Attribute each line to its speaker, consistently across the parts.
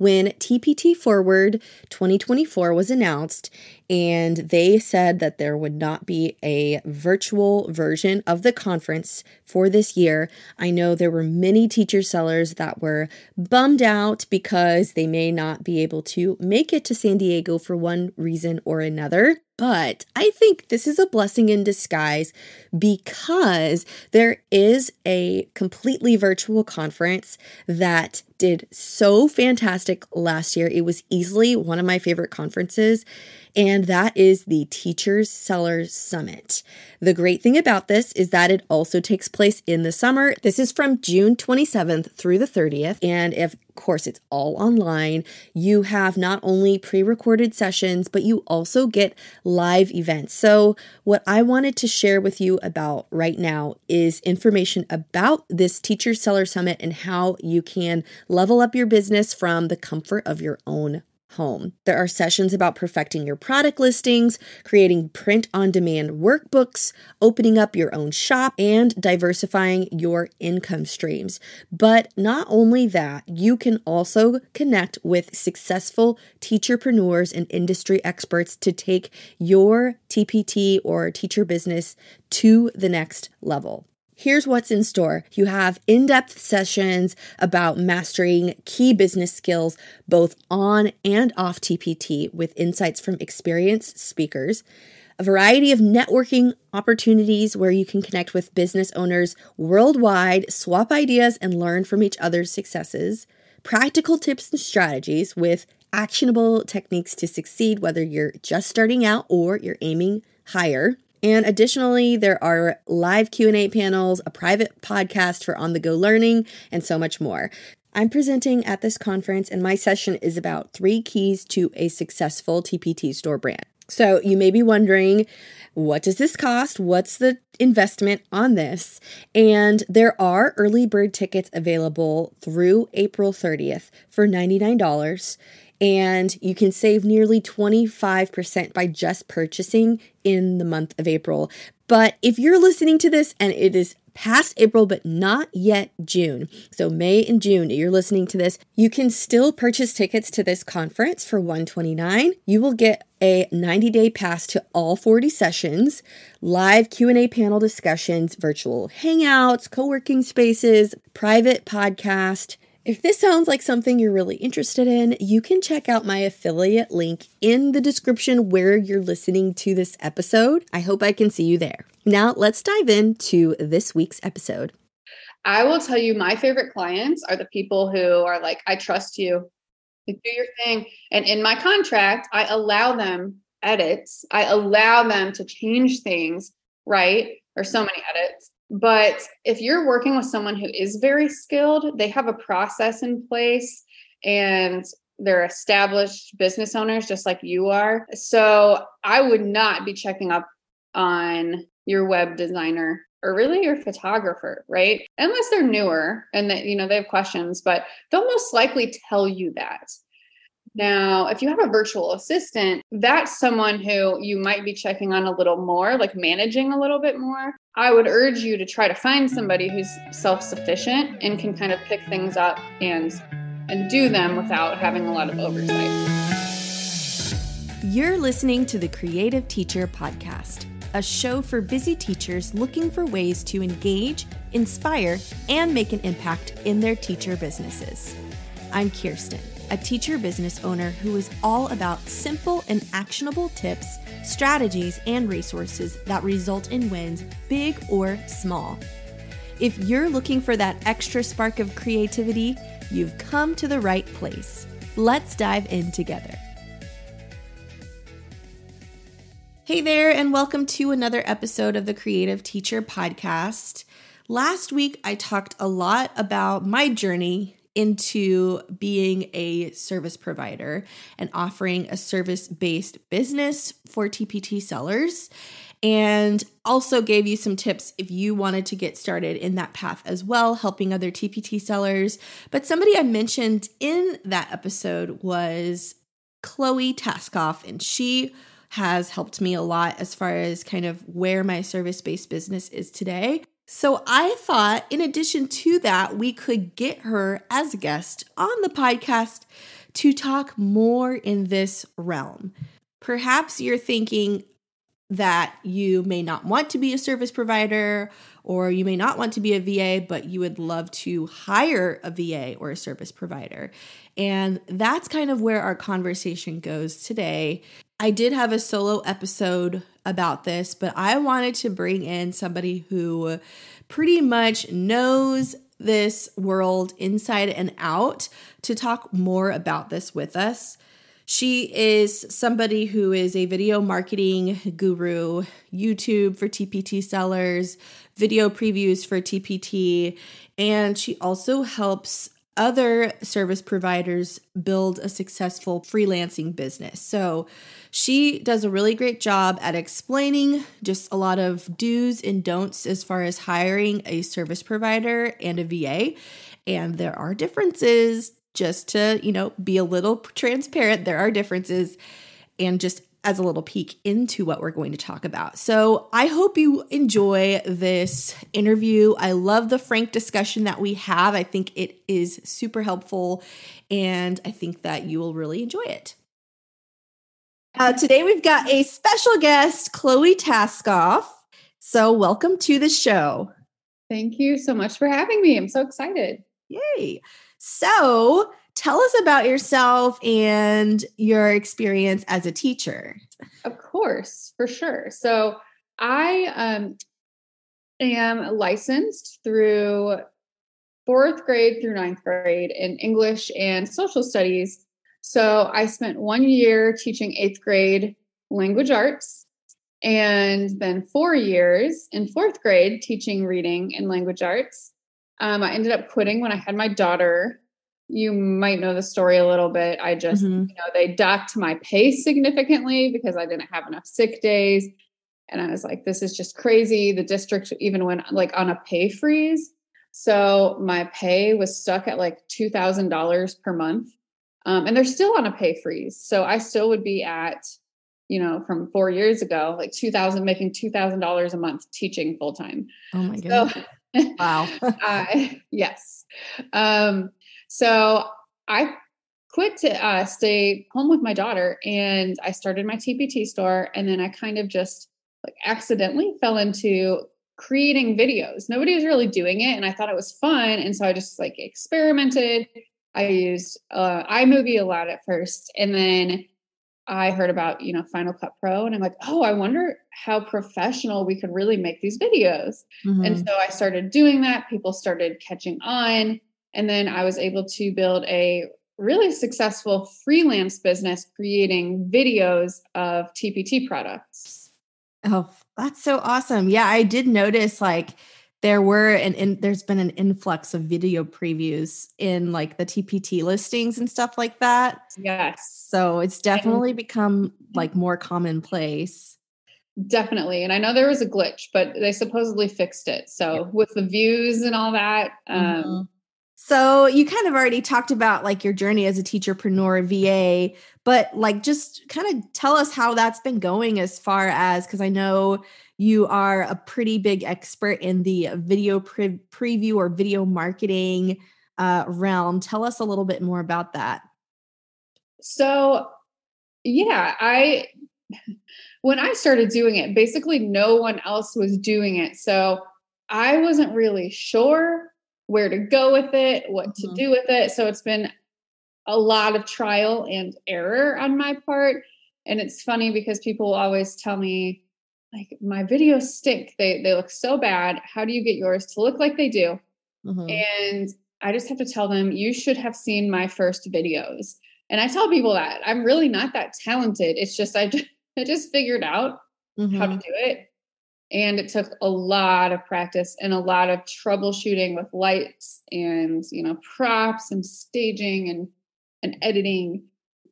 Speaker 1: when TPT Forward 2024 was announced, and they said that there would not be a virtual version of the conference for this year. I know there were many teacher sellers that were bummed out because they may not be able to make it to San Diego for one reason or another. But I think this is a blessing in disguise because there is a completely virtual conference that did so fantastic last year. It was easily one of my favorite conferences and that is the Teachers Sellers Summit. The great thing about this is that it also takes place in the summer. This is from June 27th through the 30th, and if of course it's all online, you have not only pre-recorded sessions, but you also get live events. So, what I wanted to share with you about right now is information about this Teacher Seller Summit and how you can level up your business from the comfort of your own home. There are sessions about perfecting your product listings, creating print on demand workbooks, opening up your own shop, and diversifying your income streams. But not only that, you can also connect with successful teacherpreneurs and industry experts to take your TPT or teacher business to the next level. Here's what's in store. You have in depth sessions about mastering key business skills, both on and off TPT, with insights from experienced speakers. A variety of networking opportunities where you can connect with business owners worldwide, swap ideas, and learn from each other's successes. Practical tips and strategies with actionable techniques to succeed, whether you're just starting out or you're aiming higher. And additionally, there are live Q&A panels, a private podcast for on-the-go learning, and so much more. I'm presenting at this conference and my session is about 3 keys to a successful TPT store brand. So, you may be wondering, what does this cost? What's the investment on this? And there are early bird tickets available through April 30th for $99 and you can save nearly 25% by just purchasing in the month of April. But if you're listening to this and it is past April but not yet June, so May and June, you're listening to this, you can still purchase tickets to this conference for 129. You will get a 90-day pass to all 40 sessions, live Q&A panel discussions, virtual hangouts, co-working spaces, private podcast, if this sounds like something you're really interested in, you can check out my affiliate link in the description where you're listening to this episode. I hope I can see you there. Now, let's dive into this week's episode.
Speaker 2: I will tell you, my favorite clients are the people who are like, I trust you, do your thing. And in my contract, I allow them edits, I allow them to change things, right? Or so many edits but if you're working with someone who is very skilled, they have a process in place and they're established business owners just like you are. So I would not be checking up on your web designer or really your photographer, right? Unless they're newer and that you know they have questions, but they'll most likely tell you that. Now, if you have a virtual assistant, that's someone who you might be checking on a little more, like managing a little bit more. I would urge you to try to find somebody who's self-sufficient and can kind of pick things up and and do them without having a lot of oversight.
Speaker 1: You're listening to the Creative Teacher podcast, a show for busy teachers looking for ways to engage, inspire, and make an impact in their teacher businesses. I'm Kirsten a teacher business owner who is all about simple and actionable tips, strategies, and resources that result in wins, big or small. If you're looking for that extra spark of creativity, you've come to the right place. Let's dive in together. Hey there, and welcome to another episode of the Creative Teacher Podcast. Last week, I talked a lot about my journey into being a service provider and offering a service based business for TPT sellers. And also gave you some tips if you wanted to get started in that path as well, helping other TPT sellers. But somebody I mentioned in that episode was Chloe Tascoff, and she has helped me a lot as far as kind of where my service based business is today. So I thought, in addition to that, we could get her as a guest on the podcast to talk more in this realm. Perhaps you're thinking that you may not want to be a service provider or you may not want to be a VA, but you would love to hire a VA or a service provider. And that's kind of where our conversation goes today. I did have a solo episode about this, but I wanted to bring in somebody who pretty much knows this world inside and out to talk more about this with us. She is somebody who is a video marketing guru, YouTube for TPT sellers, video previews for TPT, and she also helps other service providers build a successful freelancing business. So she does a really great job at explaining just a lot of do's and don'ts as far as hiring a service provider and a VA. And there are differences just to, you know, be a little transparent, there are differences and just as a little peek into what we're going to talk about. So, I hope you enjoy this interview. I love the frank discussion that we have. I think it is super helpful, and I think that you will really enjoy it. Uh, today, we've got a special guest, Chloe Tascoff. So, welcome to the show.
Speaker 2: Thank you so much for having me. I'm so excited.
Speaker 1: Yay. So, tell us about yourself and your experience as a teacher.
Speaker 2: Of course, for sure. So, I um, am licensed through fourth grade through ninth grade in English and social studies. So, I spent one year teaching eighth grade language arts and then four years in fourth grade teaching reading and language arts. Um, I ended up quitting when I had my daughter. You might know the story a little bit. I just, mm-hmm. you know, they docked my pay significantly because I didn't have enough sick days. And I was like, this is just crazy. The district even went like on a pay freeze. So my pay was stuck at like $2,000 per month. Um, and they're still on a pay freeze. So I still would be at, you know, from four years ago, like 2000, making $2,000 a month teaching full time.
Speaker 1: Oh my God. So
Speaker 2: Wow. uh, yes. Um, so I quit to uh, stay home with my daughter and I started my TPT store. And then I kind of just like accidentally fell into creating videos. Nobody was really doing it. And I thought it was fun. And so I just like experimented. I used uh, iMovie a lot at first. And then I heard about, you know, Final Cut Pro and I'm like, oh, I wonder how professional we could really make these videos. Mm-hmm. And so I started doing that. People started catching on. And then I was able to build a really successful freelance business creating videos of TPT products.
Speaker 1: Oh, that's so awesome. Yeah, I did notice like there were and in, there's been an influx of video previews in like the TPT listings and stuff like that.
Speaker 2: Yes.
Speaker 1: So it's definitely and, become like more commonplace.
Speaker 2: Definitely. And I know there was a glitch, but they supposedly fixed it. So yeah. with the views and all that. Um, mm-hmm.
Speaker 1: So you kind of already talked about like your journey as a teacherpreneur VA, but like just kind of tell us how that's been going as far as because I know you are a pretty big expert in the video pre- preview or video marketing uh, realm. Tell us a little bit more about that.
Speaker 2: So, yeah, I when I started doing it, basically no one else was doing it. So, I wasn't really sure where to go with it, what mm-hmm. to do with it. So, it's been a lot of trial and error on my part. And it's funny because people always tell me, like my videos stink. They they look so bad. How do you get yours to look like they do? Mm-hmm. And I just have to tell them you should have seen my first videos. And I tell people that I'm really not that talented. It's just I just, I just figured out mm-hmm. how to mm-hmm. do it. And it took a lot of practice and a lot of troubleshooting with lights and you know props and staging and and editing.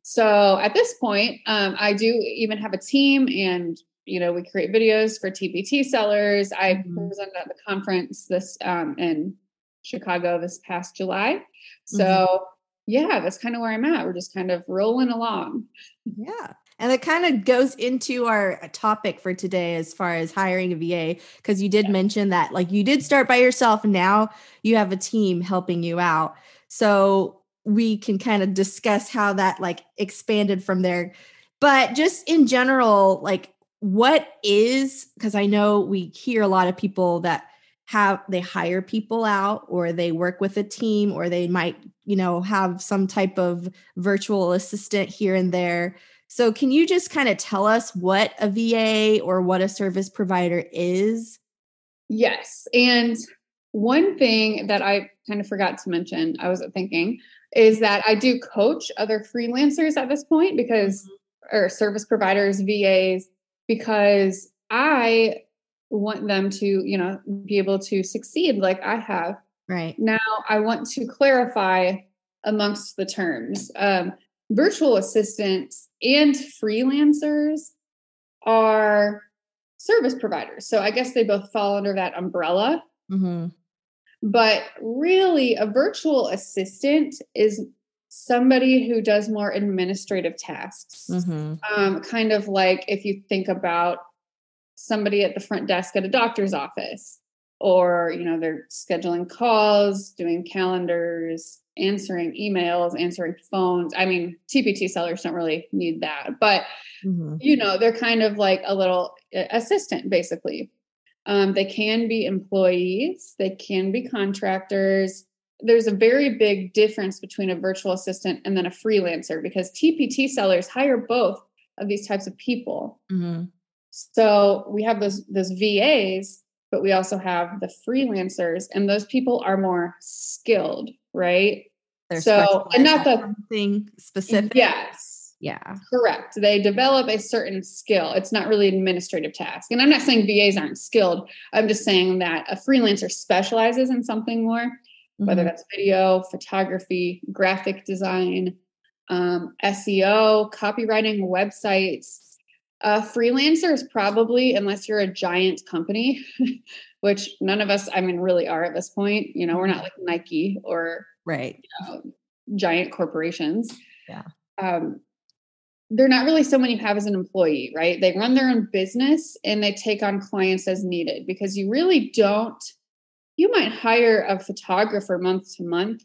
Speaker 2: So at this point, um, I do even have a team and you know, we create videos for TPT sellers. I mm-hmm. presented at the conference this um, in Chicago this past July. So mm-hmm. yeah, that's kind of where I'm at. We're just kind of rolling along.
Speaker 1: Yeah. And it kind of goes into our topic for today as far as hiring a VA, because you did yeah. mention that like you did start by yourself now you have a team helping you out. So we can kind of discuss how that like expanded from there. But just in general, like what is because I know we hear a lot of people that have they hire people out or they work with a team or they might, you know, have some type of virtual assistant here and there. So can you just kind of tell us what a VA or what a service provider is?
Speaker 2: Yes. And one thing that I kind of forgot to mention, I was thinking, is that I do coach other freelancers at this point because, mm-hmm. or service providers, VAs, because I want them to, you know, be able to succeed like I have.
Speaker 1: Right.
Speaker 2: Now, I want to clarify amongst the terms. Um, virtual assistants and freelancers are service providers. So I guess they both fall under that umbrella. Mm-hmm. But really, a virtual assistant is somebody who does more administrative tasks. Mm-hmm. Um, kind of like if you think about somebody at the front desk at a doctor's office, or you know they're scheduling calls, doing calendars, answering emails, answering phones. I mean, TPT sellers don't really need that, but mm-hmm. you know they're kind of like a little uh, assistant basically. Um, they can be employees, they can be contractors. There's a very big difference between a virtual assistant and then a freelancer because TPT sellers hire both of these types of people. Mm-hmm. So we have those those VAs, but we also have the freelancers, and those people are more skilled, right?
Speaker 1: They're so and not the thing specific.
Speaker 2: Yes,
Speaker 1: yeah.
Speaker 2: Correct. They develop a certain skill. It's not really administrative task. And I'm not saying VAs aren't skilled. I'm just saying that a freelancer specializes in something more, mm-hmm. whether that's video, photography, graphic design, um, SEO, copywriting, websites. A freelancer is probably, unless you're a giant company, which none of us, I mean, really are at this point. You know, we're not like Nike or
Speaker 1: right
Speaker 2: you know, giant corporations.
Speaker 1: Yeah.
Speaker 2: Um, they're not really someone you have as an employee, right? They run their own business and they take on clients as needed because you really don't, you might hire a photographer month to month,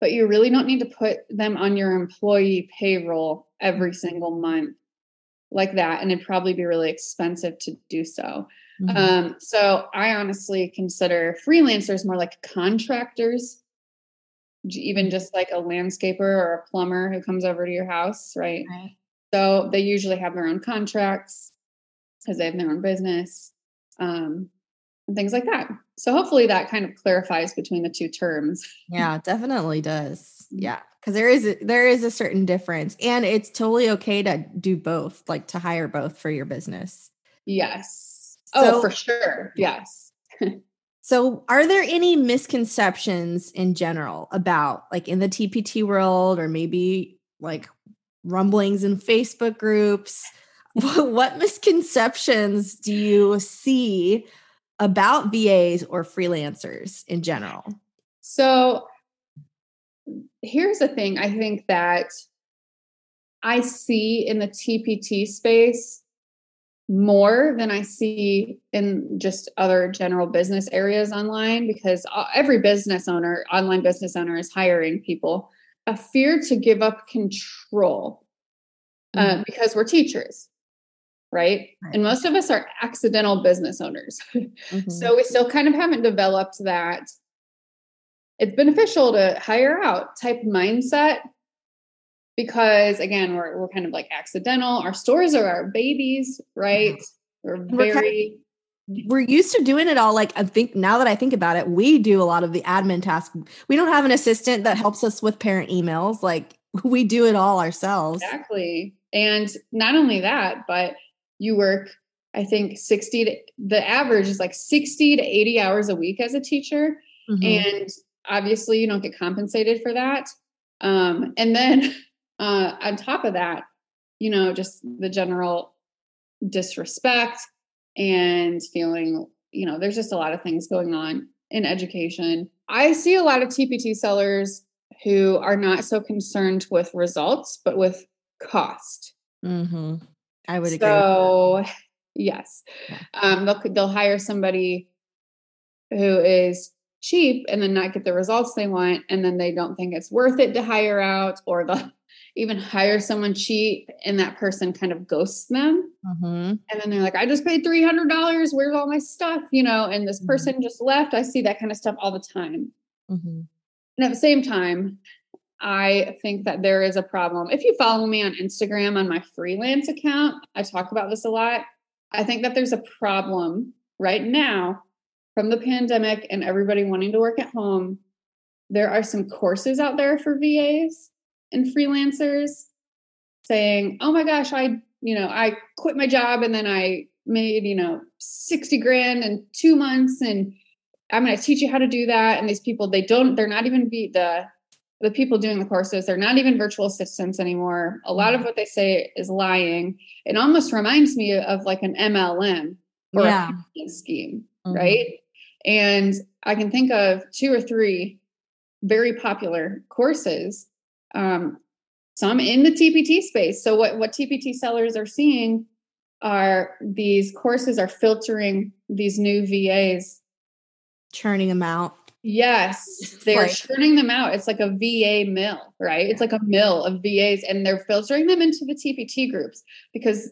Speaker 2: but you really don't need to put them on your employee payroll every mm-hmm. single month like that. And it'd probably be really expensive to do so. Mm-hmm. Um, so I honestly consider freelancers more like contractors even just like a landscaper or a plumber who comes over to your house, right? right. So they usually have their own contracts because they have their own business um, and things like that. So hopefully that kind of clarifies between the two terms.
Speaker 1: Yeah, definitely does. Mm-hmm. Yeah, because there is a, there is a certain difference, and it's totally okay to do both, like to hire both for your business.
Speaker 2: Yes. So, oh, for sure. Yes.
Speaker 1: so, are there any misconceptions in general about like in the TPT world, or maybe like rumblings in Facebook groups. what misconceptions do you see about VAs or freelancers in general?
Speaker 2: So here's the thing I think that I see in the TPT space more than I see in just other general business areas online because every business owner, online business owner, is hiring people a fear to give up control uh, mm-hmm. because we're teachers right? right? and most of us are accidental business owners mm-hmm. so we still kind of haven't developed that it's beneficial to hire out type mindset because again we're, we're kind of like accidental our stores are our babies right mm-hmm. we're very
Speaker 1: we're used to doing it all. Like I think now that I think about it, we do a lot of the admin tasks. We don't have an assistant that helps us with parent emails. Like we do it all ourselves.
Speaker 2: Exactly. And not only that, but you work, I think 60 to the average is like 60 to 80 hours a week as a teacher. Mm-hmm. And obviously you don't get compensated for that. Um, and then uh, on top of that, you know, just the general disrespect and feeling, you know, there's just a lot of things going on in education. I see a lot of TPT sellers who are not so concerned with results, but with cost.
Speaker 1: Mm-hmm. I would
Speaker 2: so, agree. So, yes, yeah. um, they'll they'll hire somebody who is cheap and then not get the results they want and then they don't think it's worth it to hire out or they'll even hire someone cheap and that person kind of ghosts them mm-hmm. and then they're like i just paid $300 where's all my stuff you know and this mm-hmm. person mm-hmm. just left i see that kind of stuff all the time mm-hmm. and at the same time i think that there is a problem. If you follow me on instagram on my freelance account i talk about this a lot. I think that there's a problem right now from the pandemic and everybody wanting to work at home, there are some courses out there for VAs and freelancers saying, "Oh my gosh, I, you know, I quit my job and then I made, you know, 60 grand in 2 months and I'm going to teach you how to do that." And these people, they don't they're not even be the the people doing the courses, they're not even virtual assistants anymore. A lot of mm-hmm. what they say is lying. It almost reminds me of like an MLM or yeah. a scheme, mm-hmm. right? And I can think of two or three very popular courses, um, some in the TPT space. So what, what TPT sellers are seeing are these courses are filtering these new VAs.
Speaker 1: Churning them out.
Speaker 2: Yes, they're churning them out. It's like a VA mill, right? It's like a mill of VAs, and they're filtering them into the TPT groups because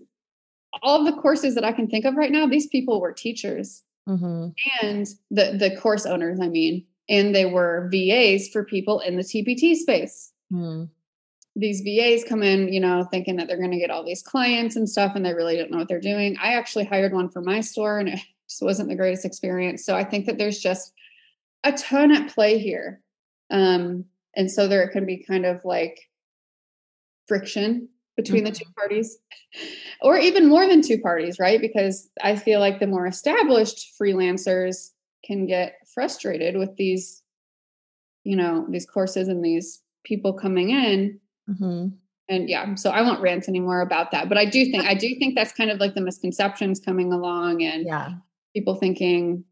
Speaker 2: all of the courses that I can think of right now, these people were teachers mm-hmm. and the the course owners i mean and they were vas for people in the tpt space mm. these vas come in you know thinking that they're going to get all these clients and stuff and they really don't know what they're doing i actually hired one for my store and it just wasn't the greatest experience so i think that there's just a ton at play here um, and so there can be kind of like friction between mm-hmm. the two mm-hmm. parties or even more than two parties right because i feel like the more established freelancers can get frustrated with these you know these courses and these people coming in mm-hmm. and yeah so i won't rant anymore about that but i do think i do think that's kind of like the misconceptions coming along and
Speaker 1: yeah
Speaker 2: people thinking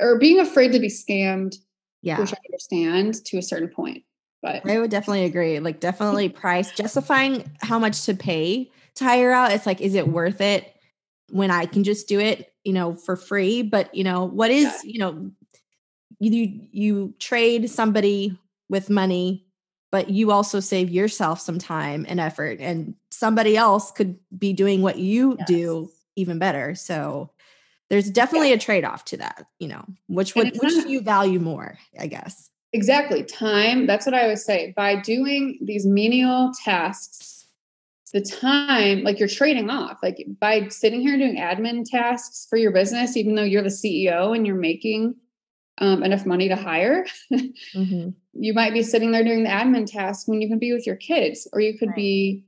Speaker 2: or being afraid to be scammed
Speaker 1: yeah
Speaker 2: which i understand to a certain point but
Speaker 1: I would definitely agree. Like definitely price justifying how much to pay to hire out. It's like, is it worth it when I can just do it, you know, for free? But you know, what is, yeah. you know, you you trade somebody with money, but you also save yourself some time and effort, and somebody else could be doing what you yes. do even better. So there's definitely yeah. a trade-off to that, you know, which would which do you value more, I guess.
Speaker 2: Exactly. Time. That's what I always say. By doing these menial tasks, the time, like you're trading off, like by sitting here doing admin tasks for your business, even though you're the CEO and you're making um, enough money to hire, mm-hmm. you might be sitting there doing the admin task when you can be with your kids or you could right. be,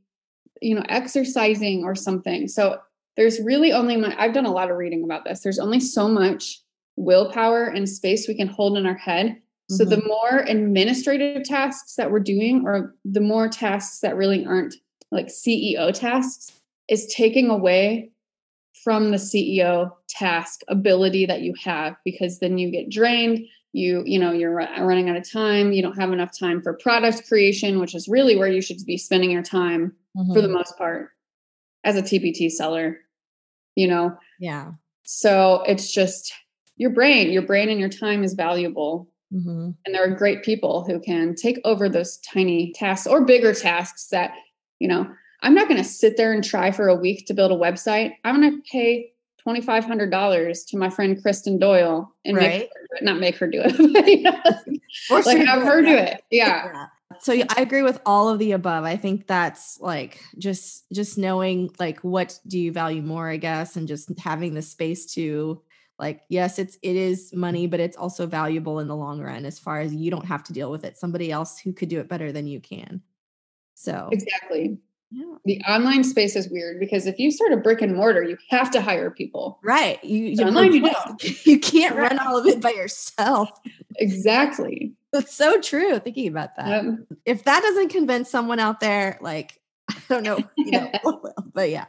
Speaker 2: you know, exercising or something. So there's really only my, I've done a lot of reading about this. There's only so much willpower and space we can hold in our head so mm-hmm. the more administrative tasks that we're doing, or the more tasks that really aren't like CEO tasks, is taking away from the CEO task ability that you have because then you get drained. You, you know, you're running out of time. You don't have enough time for product creation, which is really where you should be spending your time mm-hmm. for the mm-hmm. most part as a TPT seller, you know?
Speaker 1: Yeah.
Speaker 2: So it's just your brain, your brain and your time is valuable. Mm-hmm. And there are great people who can take over those tiny tasks or bigger tasks that, you know, I'm not going to sit there and try for a week to build a website. I'm going to pay $2,500 to my friend Kristen Doyle and right. make her not make her do it, but, you know, like, have her do it. Yeah. yeah.
Speaker 1: So yeah, I agree with all of the above. I think that's like just just knowing like what do you value more, I guess, and just having the space to like yes it's it is money but it's also valuable in the long run as far as you don't have to deal with it. Somebody else who could do it better than you can. So
Speaker 2: exactly yeah. the online space is weird because if you start a brick and mortar you have to hire people.
Speaker 1: Right. You you, online, you, you can't run all of it by yourself.
Speaker 2: Exactly.
Speaker 1: That's so true thinking about that. Um, if that doesn't convince someone out there like i don't know you know but yeah.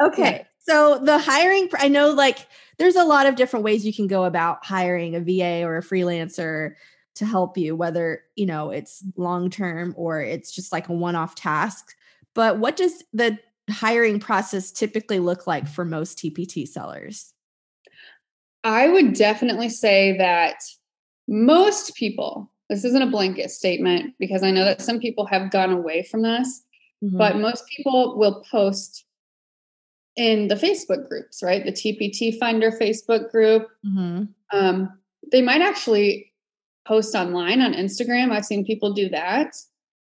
Speaker 1: Okay so the hiring i know like there's a lot of different ways you can go about hiring a VA or a freelancer to help you, whether, you know, it's long term or it's just like a one off task. But what does the hiring process typically look like for most TPT sellers?
Speaker 2: I would definitely say that most people, this isn't a blanket statement because I know that some people have gone away from this, mm-hmm. but most people will post in the Facebook groups, right? The TPT Finder Facebook group. Mm-hmm. Um, they might actually post online on Instagram. I've seen people do that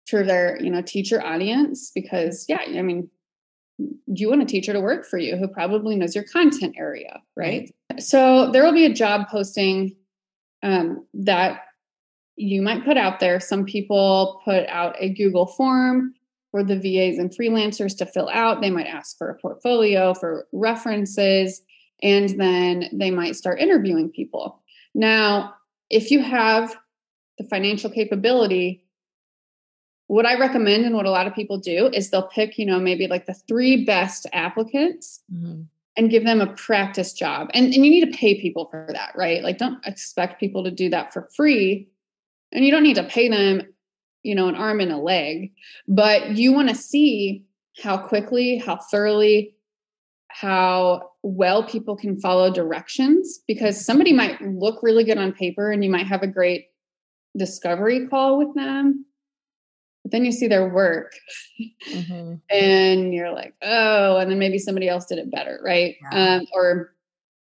Speaker 2: for their, you know, teacher audience because, yeah, I mean, you want a teacher to work for you who probably knows your content area, right? So there will be a job posting um, that you might put out there. Some people put out a Google form for the VAs and freelancers to fill out. They might ask for a portfolio, for references, and then they might start interviewing people. Now, if you have the financial capability, what I recommend and what a lot of people do is they'll pick, you know, maybe like the three best applicants mm-hmm. and give them a practice job. And, and you need to pay people for that, right? Like, don't expect people to do that for free. And you don't need to pay them, you know, an arm and a leg, but you want to see how quickly, how thoroughly, how well people can follow directions because somebody might look really good on paper and you might have a great discovery call with them but then you see their work mm-hmm. and you're like oh and then maybe somebody else did it better right? Yeah. um, or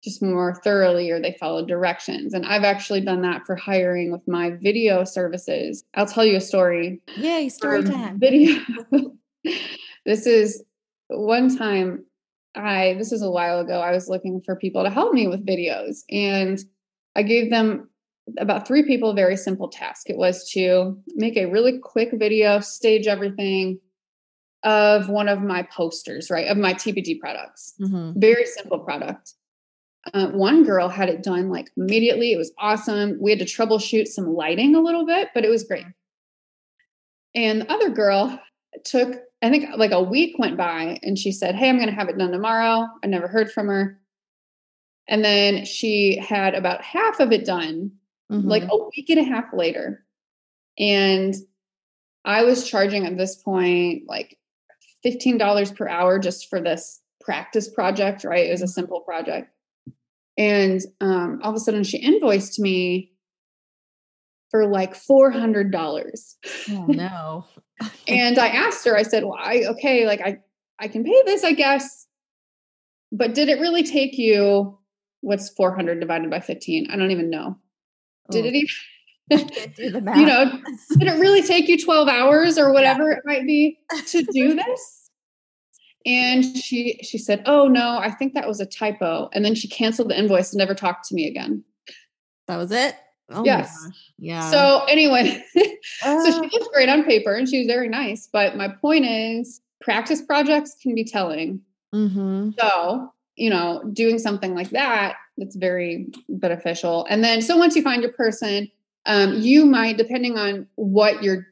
Speaker 2: just more thoroughly or they followed directions. And i've actually done that for hiring with my video services. I'll tell you a story.
Speaker 1: Yay story time.
Speaker 2: video this is one time i this is a while ago i was looking for people to help me with videos. And i gave them about three people a very simple task. It was to make a really quick video, stage everything of one of my posters, right? Of my TPT products. Mm-hmm. Very simple product. Uh, one girl had it done like immediately. It was awesome. We had to troubleshoot some lighting a little bit, but it was great. And the other girl took, I think like a week went by and she said, Hey, I'm going to have it done tomorrow. I never heard from her. And then she had about half of it done mm-hmm. like a week and a half later. And I was charging at this point like $15 per hour just for this practice project, right? It was a mm-hmm. simple project. And um, all of a sudden she invoiced me for like $400.
Speaker 1: Oh no.
Speaker 2: and I asked her, I said, well, I, okay, like I, I can pay this, I guess. But did it really take you what's 400 divided by 15? I don't even know. Did it even? you know, did it really take you 12 hours or whatever yeah. it might be to do this? And she she said, "Oh no, I think that was a typo." And then she canceled the invoice and never talked to me again.
Speaker 1: That was it.
Speaker 2: Oh yes. Yeah. So anyway, uh. so she ah. was great on paper and she was very nice. But my point is, practice projects can be telling. Mm-hmm. So you know, doing something like that that's very beneficial. And then so once you find your person, um, you might, depending on what you're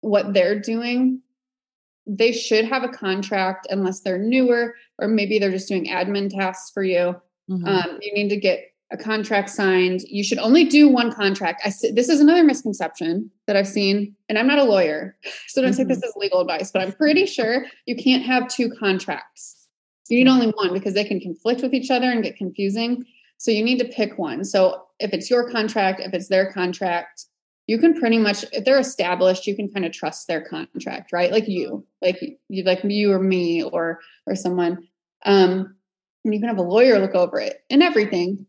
Speaker 2: what they're doing, they should have a contract unless they're newer or maybe they're just doing admin tasks for you. Mm-hmm. Um, you need to get a contract signed. You should only do one contract. I this is another misconception that I've seen, and I'm not a lawyer, so don't mm-hmm. take this as legal advice, but I'm pretty sure you can't have two contracts. You need only one because they can conflict with each other and get confusing. So you need to pick one. So if it's your contract, if it's their contract, you can pretty much if they're established, you can kind of trust their contract, right? Like you, like you, like you or me or or someone. Um, and you can have a lawyer look over it and everything.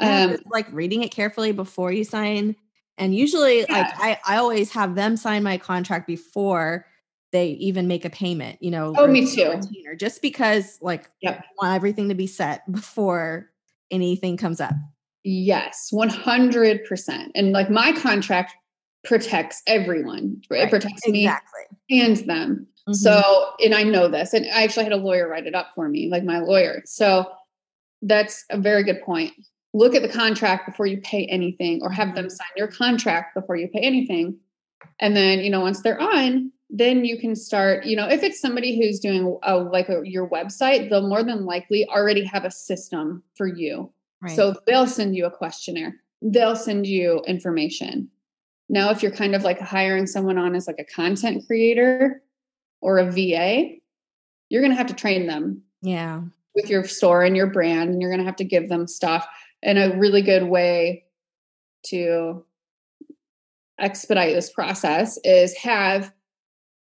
Speaker 1: Um, like reading it carefully before you sign. And usually, yeah. like I, I always have them sign my contract before they even make a payment, you know.
Speaker 2: Oh, me too.
Speaker 1: Retainer, just because like yep. I want everything to be set before anything comes up.
Speaker 2: Yes, 100%. And like my contract protects everyone. Right? It protects exactly. me and them. Mm-hmm. So, and I know this. And I actually had a lawyer write it up for me, like my lawyer. So that's a very good point. Look at the contract before you pay anything or have them sign your contract before you pay anything. And then, you know, once they're on, then you can start you know if it's somebody who's doing a, like a, your website they'll more than likely already have a system for you. Right. so they'll send you a questionnaire. They'll send you information. Now if you're kind of like hiring someone on as like a content creator or a va you're going to have to train them
Speaker 1: yeah.
Speaker 2: with your store and your brand and you're going to have to give them stuff and a really good way to expedite this process is have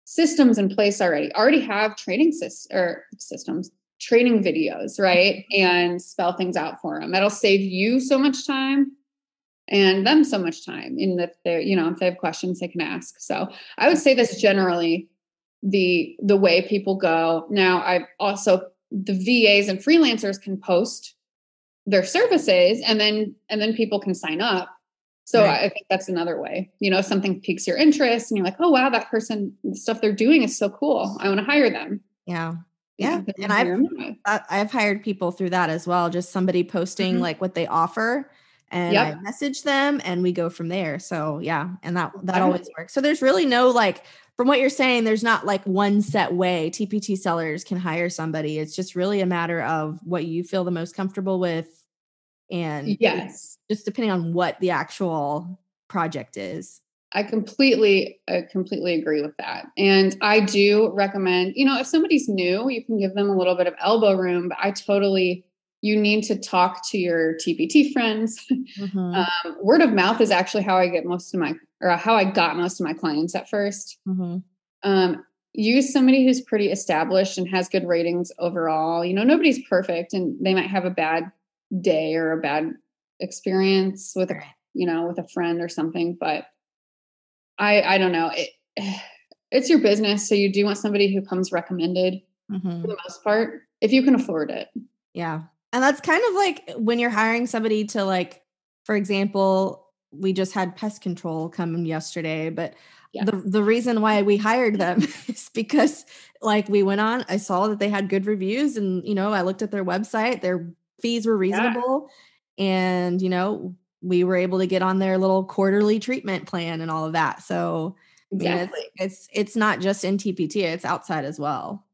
Speaker 2: systems in place already already have training systems or systems training videos right? And spell things out for them that'll save you so much time and them so much time in if they're you know if they have questions they can ask. So i would say that's generally the the way people go. Now I've also the vas and freelancers can post their services and then and then people can sign up so right. I think that's another way. You know, something piques your interest and you're like, oh wow, that person, the stuff they're doing is so cool. I want to hire them.
Speaker 1: Yeah. Yeah. yeah and I've I've hired people through that as well. Just somebody posting mm-hmm. like what they offer and yep. I message them and we go from there. So yeah, and that that always works. So there's really no like from what you're saying, there's not like one set way TPT sellers can hire somebody. It's just really a matter of what you feel the most comfortable with and
Speaker 2: yes.
Speaker 1: just depending on what the actual project is.
Speaker 2: I completely i completely agree with that. And i do recommend you know if somebody's new you can give them a little bit of elbow room but i totally you need to talk to your tpt friends. Mm-hmm. um, word of mouth is actually how i get most of my or how i got most of my clients at 1st mm-hmm. um, use somebody who's pretty established and has good ratings overall you know nobody's perfect and they might have a bad day or a bad experience with a you know with a friend or something but i i don't know it, it's your business so you do want somebody who comes recommended mm-hmm. for the most part if you can afford it
Speaker 1: yeah and that's kind of like when you're hiring somebody to like for example we just had pest control come yesterday but yeah. the the reason why we hired them is because like we went on i saw that they had good reviews and you know i looked at their website their fees were reasonable yeah. and you know we were able to get on their little quarterly treatment plan and all of that so exactly. it's, it's it's not just in tpt it's outside as well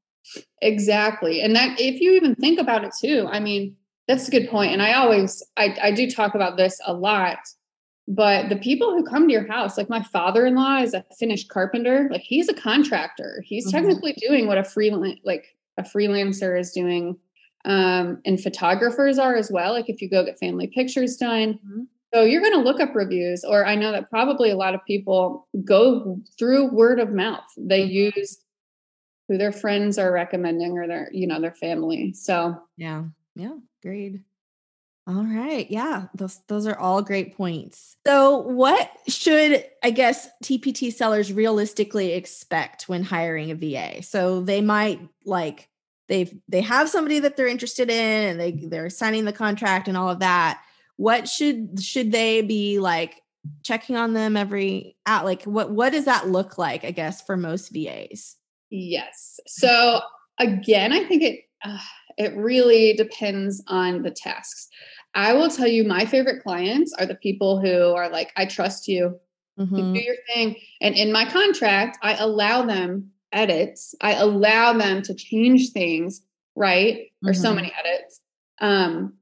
Speaker 2: exactly and that if you even think about it too i mean that's a good point and i always i, I do talk about this a lot but the people who come to your house like my father-in-law is a finished carpenter like he's a contractor he's mm-hmm. technically doing what a freelance like a freelancer is doing um, and photographers are as well. Like if you go get family pictures done. Mm-hmm. So you're going to look up reviews, or I know that probably a lot of people go through word of mouth. They mm-hmm. use who their friends are recommending or their, you know, their family. So
Speaker 1: yeah, yeah, agreed. All right. Yeah, those those are all great points. So, what should I guess TPT sellers realistically expect when hiring a VA? So, they might like they've they have somebody that they're interested in and they they're signing the contract and all of that. What should should they be like checking on them every out like what what does that look like i guess for most vas
Speaker 2: yes. So again i think it uh, it really depends on the tasks. I will tell you my favorite clients are the people who are like i trust you. Mm-hmm. you do your thing. And in my contract i allow them edits, I allow them to change things, right? Mm-hmm. Or so many edits. Um,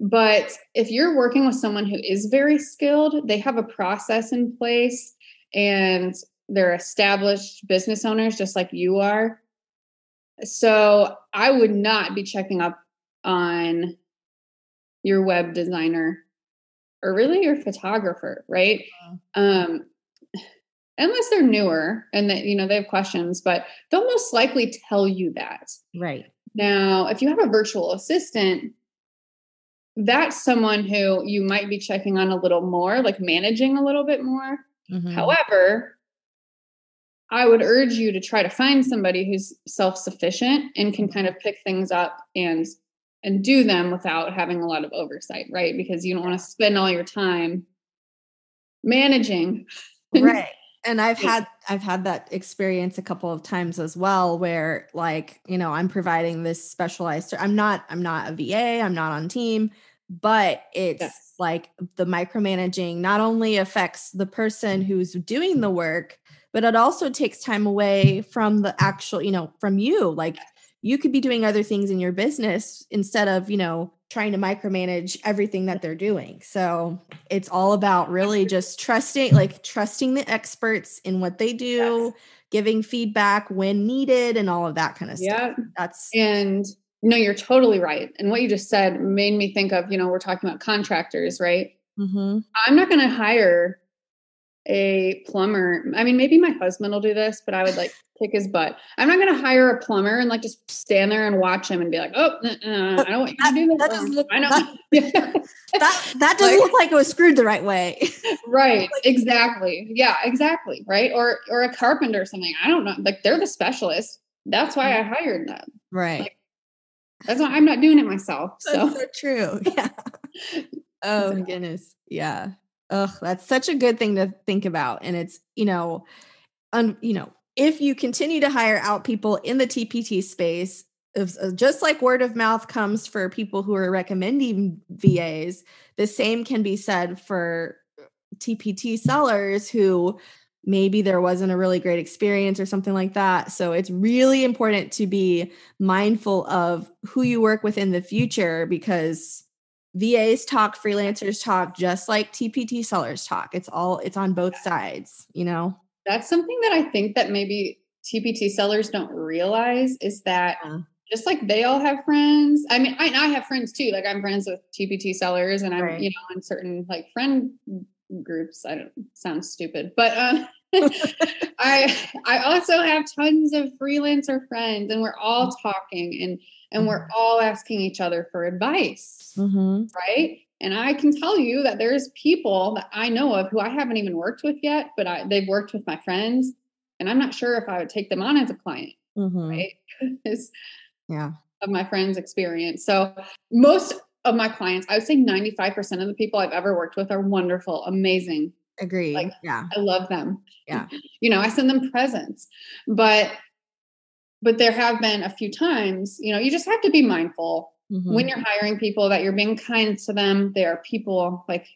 Speaker 2: but if you're working with someone who is very skilled, they have a process in place and they're established business owners just like you are. So I would not be checking up on your web designer or really your photographer, right? Mm-hmm. Um, unless they're newer and that you know they have questions but they'll most likely tell you that.
Speaker 1: Right.
Speaker 2: Now if you have a virtual assistant that's someone who you might be checking on a little more like managing a little bit more. Mm-hmm. however i would urge you to try to find somebody who's self-sufficient and can kind of pick things up and and do them without having a lot of oversight right? Because you don't want to spend all your time managing.
Speaker 1: Right and i've had i've had that experience a couple of times as well where like you know i'm providing this specialized i'm not i'm not a va i'm not on team but it's yes. like the micromanaging not only affects the person mm-hmm. who's doing the work but it also takes time away from the actual you know from you. Like you could be doing other things in your business instead of you know trying to micromanage everything that they're doing. So it's all about really just trusting, like trusting the experts in what they do, yes. giving feedback when needed, and all of that kind of
Speaker 2: yeah.
Speaker 1: stuff. That's
Speaker 2: and no, you're totally right. And what you just said made me think of, you know, we're talking about contractors, right?
Speaker 1: Mm-hmm.
Speaker 2: I'm not going to hire a plumber. I mean, maybe my husband will do this, but I would like kick his butt. I'm not going to hire a plumber and like just stand there and watch him and be like, oh, uh, I don't want you to do that.
Speaker 1: That doesn't look.
Speaker 2: I know.
Speaker 1: That, that, that doesn't
Speaker 2: Like-
Speaker 1: look like it was screwed the right way.
Speaker 2: right. Exactly. Yeah, exactly. Right. Or or a carpenter or something. I don't know. Like they're the specialist. That's why I hired them.
Speaker 1: Right.
Speaker 2: That's why I'm not doing it myself. So
Speaker 1: so true. Yeah. Oh goodness. Yeah. Ugh, that's such a good thing to think about. And it's, you know, un, you know, if you continue to hire out people in the TPT space, if, uh, just like word of mouth comes for people who are recommending VAs, the same can be said for TPT sellers who maybe there wasn't a really great experience or something like that. So it's really important to be mindful of who you work with in the future because VAs talk, freelancers talk, just like TPT sellers talk. It's all it's on both sides, you know.
Speaker 2: that's something that I think that maybe TPT sellers don't realize is that
Speaker 1: Yeah.
Speaker 2: just like they all have friends. I mean, I, I have friends too. Like I'm friends with TPT sellers, and I'm
Speaker 1: Right.
Speaker 2: you know in certain like friend groups. I don't sound stupid, but um, I I also have tons of freelancer friends, and we're all talking and and we're all asking each other for advice
Speaker 1: Mm-hmm.
Speaker 2: right? And I can tell you that there's people that I know of who I haven't even worked with yet, but I, they've worked with my friends, and I'm not sure if I would take them on as a client,
Speaker 1: Mm-hmm.
Speaker 2: right?
Speaker 1: Yeah.
Speaker 2: of my friends' experience. So most of my clients, I would say 95% of the people I've ever worked with are wonderful, amazing.
Speaker 1: Agree.
Speaker 2: Like,
Speaker 1: yeah.
Speaker 2: I love them.
Speaker 1: Yeah.
Speaker 2: you know, I send them presents, but but there have been a few times, you know, you just have to be mindful
Speaker 1: Mhm.
Speaker 2: when you're hiring people that you're being kind to them. They are people like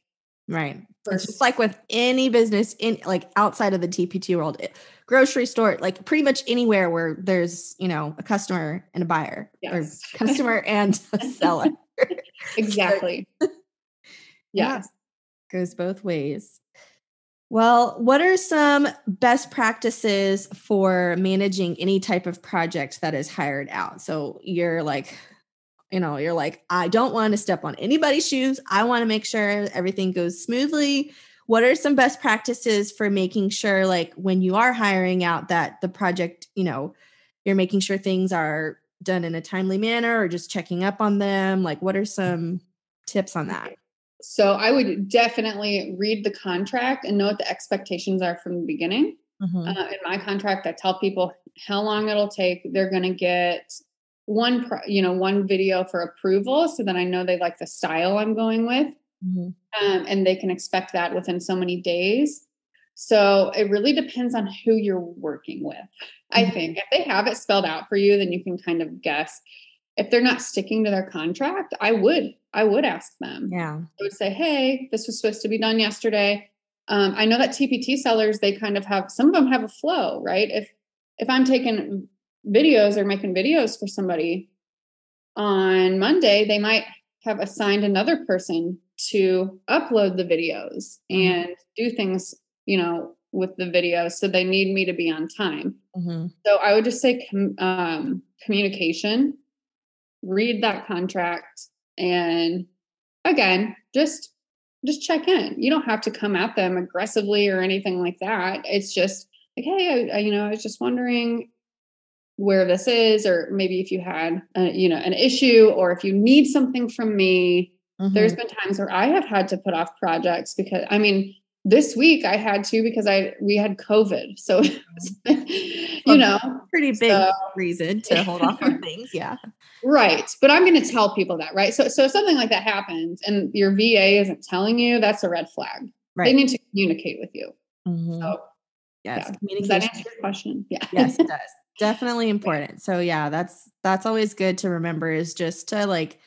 Speaker 1: right. It's just like with any business in like outside of the TPT world, it- grocery store, like pretty much anywhere where there's, you know, a customer and a buyer
Speaker 2: Yes.
Speaker 1: or customer and a seller.
Speaker 2: exactly.
Speaker 1: Yeah.
Speaker 2: Yes.
Speaker 1: goes both ways. Well, what are some best practices for managing any type of project that is hired out? So you're like, you know, you're like, I don't want to step on anybody's shoes. I want to make sure everything goes smoothly. What are some best practices for making sure, like, when you are hiring out, that the project, you know, you're making sure things are done in a timely manner or just checking up on them? Like, what are some tips on that?
Speaker 2: So I would definitely read the contract and know what the expectations are from the beginning.
Speaker 1: Mhm.
Speaker 2: Uh, in my contract, I tell people how long it'll take. They're going to get one, pro- you know, one video for approval, so that I know they like the style I'm going with,
Speaker 1: Mhm.
Speaker 2: um, and they can expect that within so many days. So it really depends on who you're working with. I
Speaker 1: Mhm.
Speaker 2: think if they have it spelled out for you, then you can kind of guess. If they're not sticking to their contract, I would, I would ask them.
Speaker 1: Yeah.
Speaker 2: I would say, hey, this was supposed to be done yesterday. Um, I know that TPT sellers, they kind of have some of them have a flow, right? If if I'm taking videos or making videos for somebody on Monday, they might have assigned another person to upload the videos
Speaker 1: Mhm.
Speaker 2: and do things, you know, with the videos. So they need me to be on time.
Speaker 1: Mhm.
Speaker 2: So I would just say com- um, communication, read that contract, and again, just just check in. You don't have to come at them aggressively or anything like that. It's just like, hey, I, I, you know, I was just wondering where this is, or maybe if you had, uh, you know, an issue, or if you need something from me. There's
Speaker 1: Mhm.
Speaker 2: been times where I have had to put off projects because, I mean, this week I had to because I we had COVID, so you know,
Speaker 1: pretty big
Speaker 2: So-
Speaker 1: reason to hold off on things. Yeah.
Speaker 2: Right. But I'm going to tell people that, right? So so if something like that happens and your VA isn't telling you, that's a red flag.
Speaker 1: Right.
Speaker 2: They need to communicate with you.
Speaker 1: Mhm.
Speaker 2: So
Speaker 1: yes.
Speaker 2: yeah. does that answer your question? Yeah.
Speaker 1: yes, it does. Definitely important. So yeah, that's that's always good to remember is just to like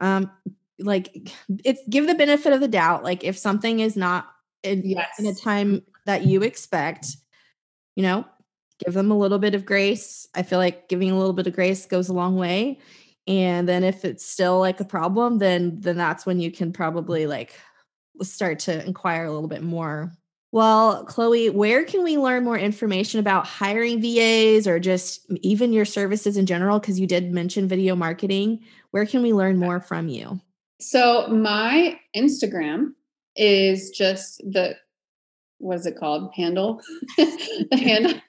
Speaker 1: um like it's give the benefit of the doubt. Like if something is not in,
Speaker 2: Yes.
Speaker 1: in a time that you expect, you know, give them a little bit of grace. I feel like giving a little bit of grace goes a long way. And then if it's still like a problem, then then that's when you can probably like start to inquire a little bit more Well, Chloe, where can we learn more information about hiring VAs or just even your services in general? Because you did mention video marketing. Where can we learn more from you?
Speaker 2: So, my Instagram is just the what is it called? Handle. the handle.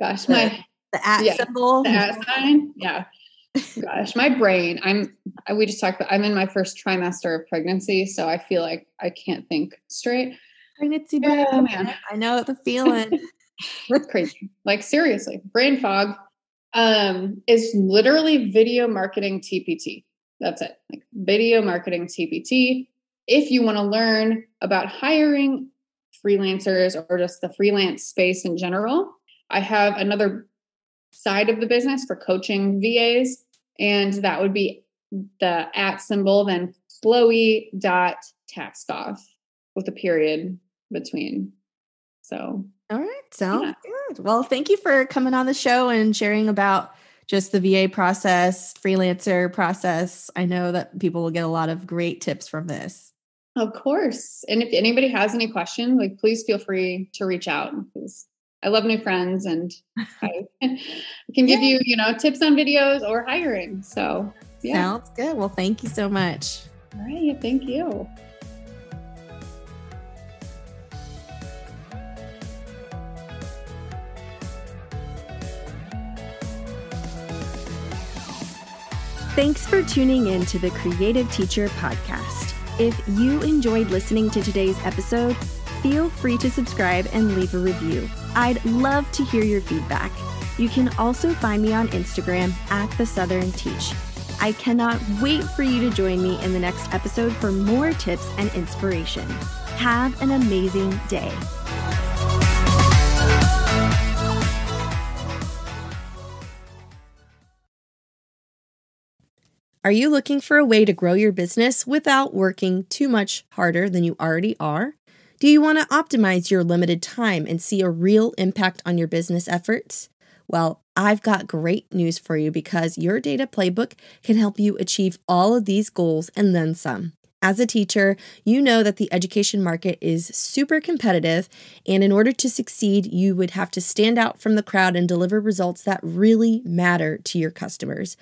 Speaker 2: Gosh, my
Speaker 1: the at yeah, symbol.
Speaker 2: The at sign. Yeah. Gosh, my brain. I'm we just talked about I'm in my first trimester of pregnancy, so I feel like I can't think straight
Speaker 1: pregnancy brain. Oh, man. I know the feeling.
Speaker 2: That's crazy. Like seriously, brain fog um, is literally video marketing TPT. That's it. Like video marketing TPT. If you want to learn about hiring freelancers or just the freelance space in general, I have another side of the business for coaching VAs, and that would be the at symbol, then Chloe dot Tascoff with a period between. So,
Speaker 1: all right, sounds yeah. good. Well, thank you for coming on the show and sharing about just the VA process, freelancer process. I know that people will get a lot of great tips from this.
Speaker 2: Of course. And if anybody has any questions, like please feel free to reach out because I love new friends and I can give you, you know, tips on videos or hiring. So,
Speaker 1: yeah. Sounds good. Well, thank you so much.
Speaker 2: All right. Thank you.
Speaker 1: Thanks for tuning in to the Creative Teacher Podcast. If you enjoyed listening to today's episode, feel free to subscribe and leave a review. I'd love to hear your feedback. You can also find me on Instagram at the Southern Teach. I cannot wait for you to join me in the next episode for more tips and inspiration. Have an amazing day. Are you looking for a way to grow your business without working too much harder than you already are? Do you want to optimize your limited time and see a real impact on your business efforts? Well, I've got great news for you because your data playbook can help you achieve all of these goals and then some. As a teacher, you know that the education market is super competitive, and in order to succeed, you would have to stand out from the crowd and deliver results that really matter to your customers.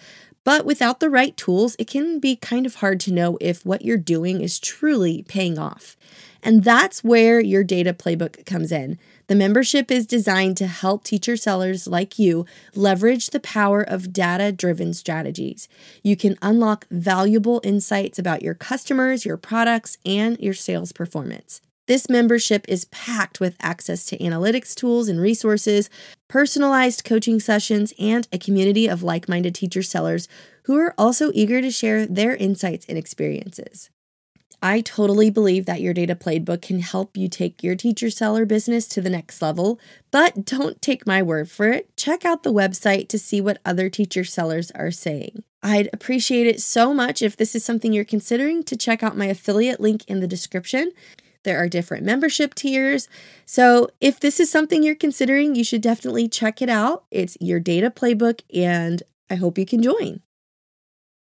Speaker 1: But without the right tools, it can be kind of hard to know if what you're doing is truly paying off. And that's where your data playbook comes in. The membership is designed to help teacher sellers like you leverage the power of data driven strategies. You can unlock valuable insights about your customers, your products, and your sales performance. This membership is packed with access to analytics tools and resources, personalized coaching sessions, and a community of like minded teacher sellers who are also eager to share their insights and experiences. I totally believe that your data playbook can help you take your teacher seller business to the next level, but don't take my word for it. Check out the website to see what other teacher sellers are saying. I'd appreciate it so much if this is something you're considering to check out my affiliate link in the description. There are different membership tiers. So, if this is something you're considering, you should definitely check it out. It's your data playbook, and I hope you can join.